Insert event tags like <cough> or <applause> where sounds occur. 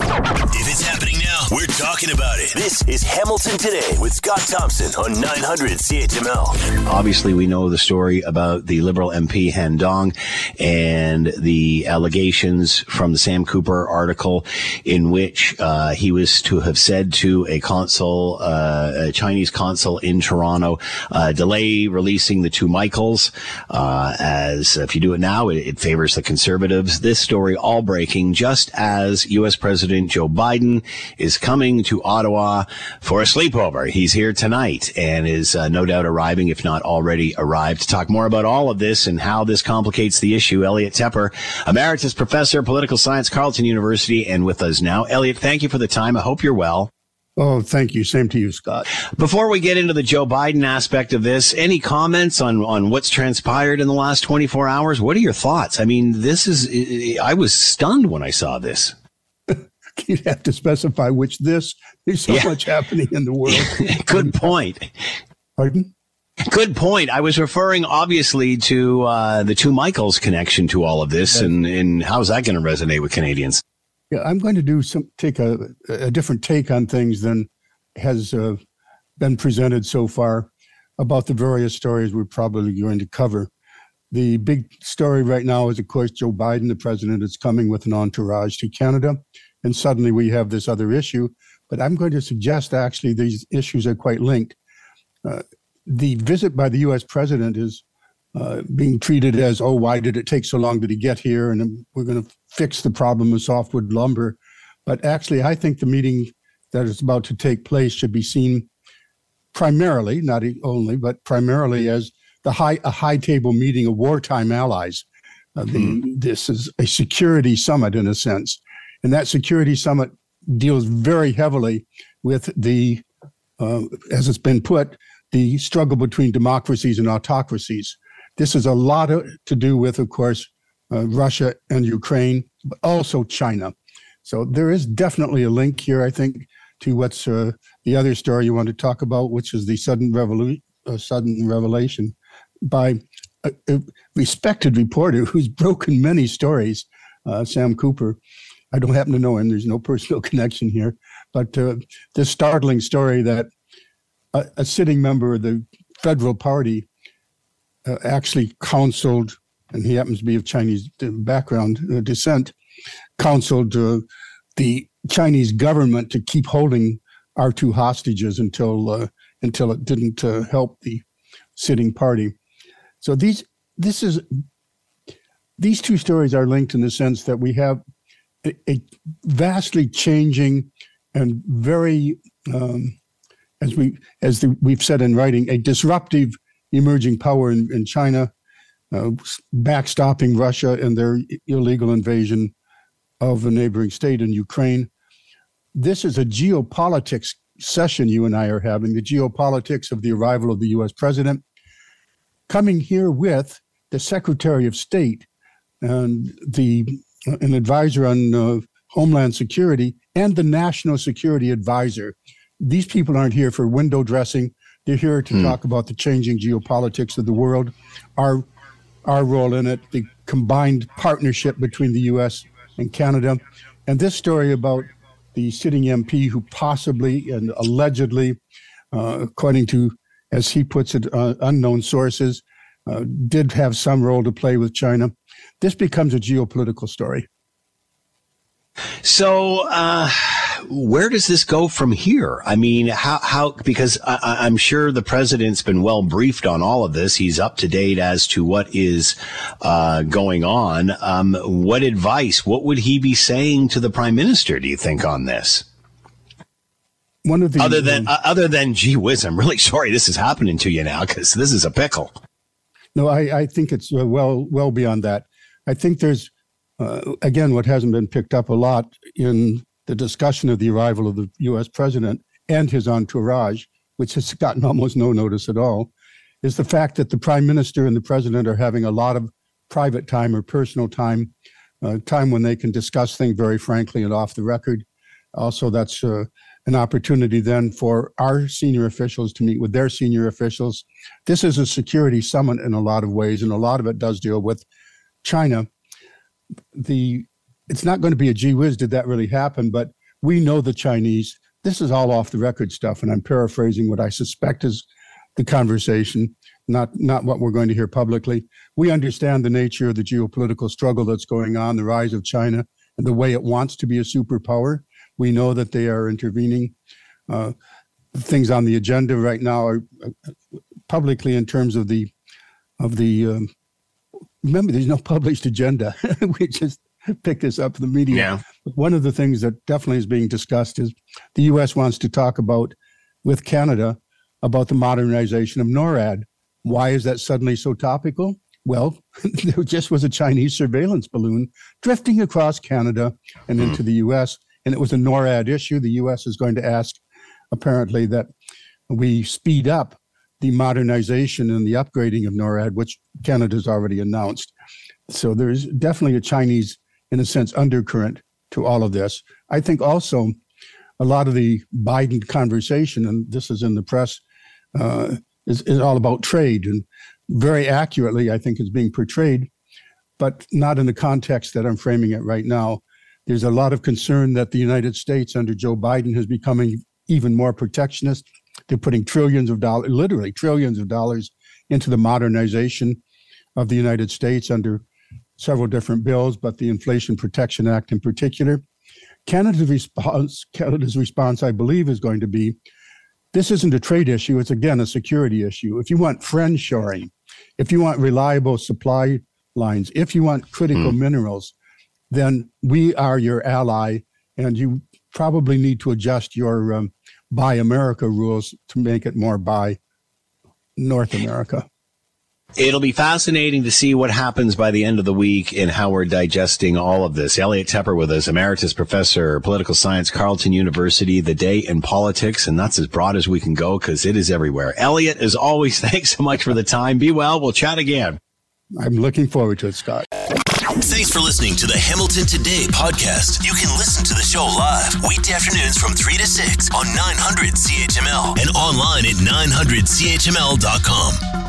If it's happening now, we're talking about it. This is Hamilton Today with Scott Thompson on 900 CHML. Obviously, we know the story about the Liberal MP Han Dong and the allegations from the Sam Cooper article in which uh, he was to have said to a consul, uh, a Chinese consul in Toronto, uh, delay releasing the two Michaels, uh, as if you do it now, it, it favors the conservatives. This story all breaking just as U.S. President Joe Biden is coming to Ottawa for a sleepover. He's here tonight and is uh, no doubt arriving, if not already arrived. To talk more about all of this and how this complicates the issue, Elliot Tepper, Emeritus Professor, Political Science, Carleton University, and with us now. Elliot, thank you for the time. I hope you're well. Oh, thank you. Same to you, Scott. Before we get into the Joe Biden aspect of this, any comments on, on what's transpired in the last 24 hours? What are your thoughts? I mean, this is, I was stunned when I saw this. <laughs> You'd have to specify which this. There's so Yeah. much happening in the world. <laughs> Good point. Pardon? Good point. I was referring obviously to uh, the two Michaels connection to all of this, and, and how's that going to resonate with Canadians? Yeah, I'm going to do some take a, a different take on things than has uh, been presented so far about the various stories we're probably going to cover. The big story right now is, of course, Joe Biden, the president, is coming with an entourage to Canada, and suddenly we have this other issue. But I'm going to suggest actually these issues are quite linked. Uh, the visit by the U.S. president is uh, being treated as, oh, why did it take so long to get here? And we're going to fix the problem of softwood lumber. But actually, I think the meeting that is about to take place should be seen primarily, not only, but primarily as the high a high table meeting of wartime allies. Uh, the, This is a security summit in a sense, and that security summit deals very heavily with the, uh, as it's been put, the struggle between democracies and autocracies. This is a lot of, to do with, of course, uh, Russia and Ukraine, but also China. So there is definitely a link here, I think, to what's uh, the other story you want to talk about, which is the sudden revolu- uh, sudden revelation by a, a respected reporter who's <laughs> broken many stories, uh, Sam Cooper. I don't happen to know him. There's no personal <laughs> connection here, but uh, this startling story that a, a sitting member of the federal party uh, actually counseled, and he happens to be of Chinese uh, background uh, descent, counseled uh, the Chinese government to keep holding our two hostages until uh, until it didn't help the sitting party. So these this is these two stories are linked in the sense that we have a, a vastly changing and very um, as we as the, we've said in writing a disruptive emerging power in, in China, uh, backstopping Russia and their illegal invasion of a neighboring state in Ukraine. This is a geopolitics session you and I are having, the geopolitics of the arrival of the US president, coming here with the Secretary of State and the an advisor on uh, Homeland Security and the National Security Advisor. These people aren't here for window dressing. They're here to talk about the changing geopolitics of the world, our our role in it, the combined partnership between the U.S. and Canada, and this story about the sitting MP who possibly and allegedly, uh, according to as he puts it, uh, unknown sources, uh, did have some role to play with China. This becomes a geopolitical story. So, uh, where does this go from here? I mean, how, how, because I, I'm sure the president's been well briefed on all of this. He's up to date as to what is, uh, going on. Um, what advice, what would he be saying to the prime minister, do you think, on this? One of the Other than, uh, other than, gee whiz, I'm really <laughs> sorry this is happening to you now because this is a pickle. No, I, I think it's uh, well well beyond that. I think there's uh, again what hasn't been picked up a lot in the discussion of the arrival of the U.S. president and his entourage, which has gotten <laughs> almost no notice at all, is the fact that the prime minister and the president are having a lot of private time or personal time, uh, time when they can discuss things very frankly and off the record. Also, that's uh, an opportunity then for our senior officials to meet with their senior officials this is a security summit in a lot of ways, and a lot of it does deal with China. The it's not going to be a gee whiz, did that really happen? But we know the Chinese. This is all off the record stuff, and I'm paraphrasing what I suspect is the conversation, not not what we're going to hear publicly. We understand the nature of the geopolitical struggle that's going on, the rise of China, and the way it wants to be a superpower. We know that they are intervening. Uh, things on the agenda right now are uh, publicly in terms of the of the um, remember there's no published agenda. <laughs> We just picked this up from the media. Yeah. one of the things that definitely is being discussed is the us wants to talk about with canada about the modernization of norad. Why is that suddenly so topical? Well <laughs> there just was a chinese surveillance balloon drifting across canada and into the us and it was a norad issue the us is going to ask apparently that we speed up the modernization and the upgrading of NORAD, which Canada's already announced. So there's definitely a Chinese, in a sense, undercurrent to all of this. I think also a lot of the Biden conversation, and this is in the press, uh, is, is all about trade and very accurately, I think, is being portrayed, but not in the context that I'm framing it right now. There's a lot of concern that the United States under Joe Biden is becoming even more protectionist. They're putting trillions of dollars, literally trillions of dollars, into the modernization of the United States under several different bills, but the Inflation Protection Act in particular. Canada's response, Canada's response, I believe, is going to be this isn't a trade issue, it's again a security issue. If you want friend shoring, if you want reliable supply lines, if you want critical hmm. minerals, then we are your ally, and you probably need to adjust your um, Buy America rules to make it more Buy North America. It'll be fascinating to see what happens by the end of the week and how we're digesting all of this. Elliot Tepper with us, emeritus professor, political science, Carleton University, the day in politics. And that's as broad as we can go because it is everywhere. Elliot, as always, <laughs> thanks so much for the time. Be well. We'll chat again. I'm looking forward to it, Scott. Thanks for listening to the Hamilton Today podcast. You can listen to the show live weekday afternoons from 3 to 6 on 900 CHML and online at 900CHML.com.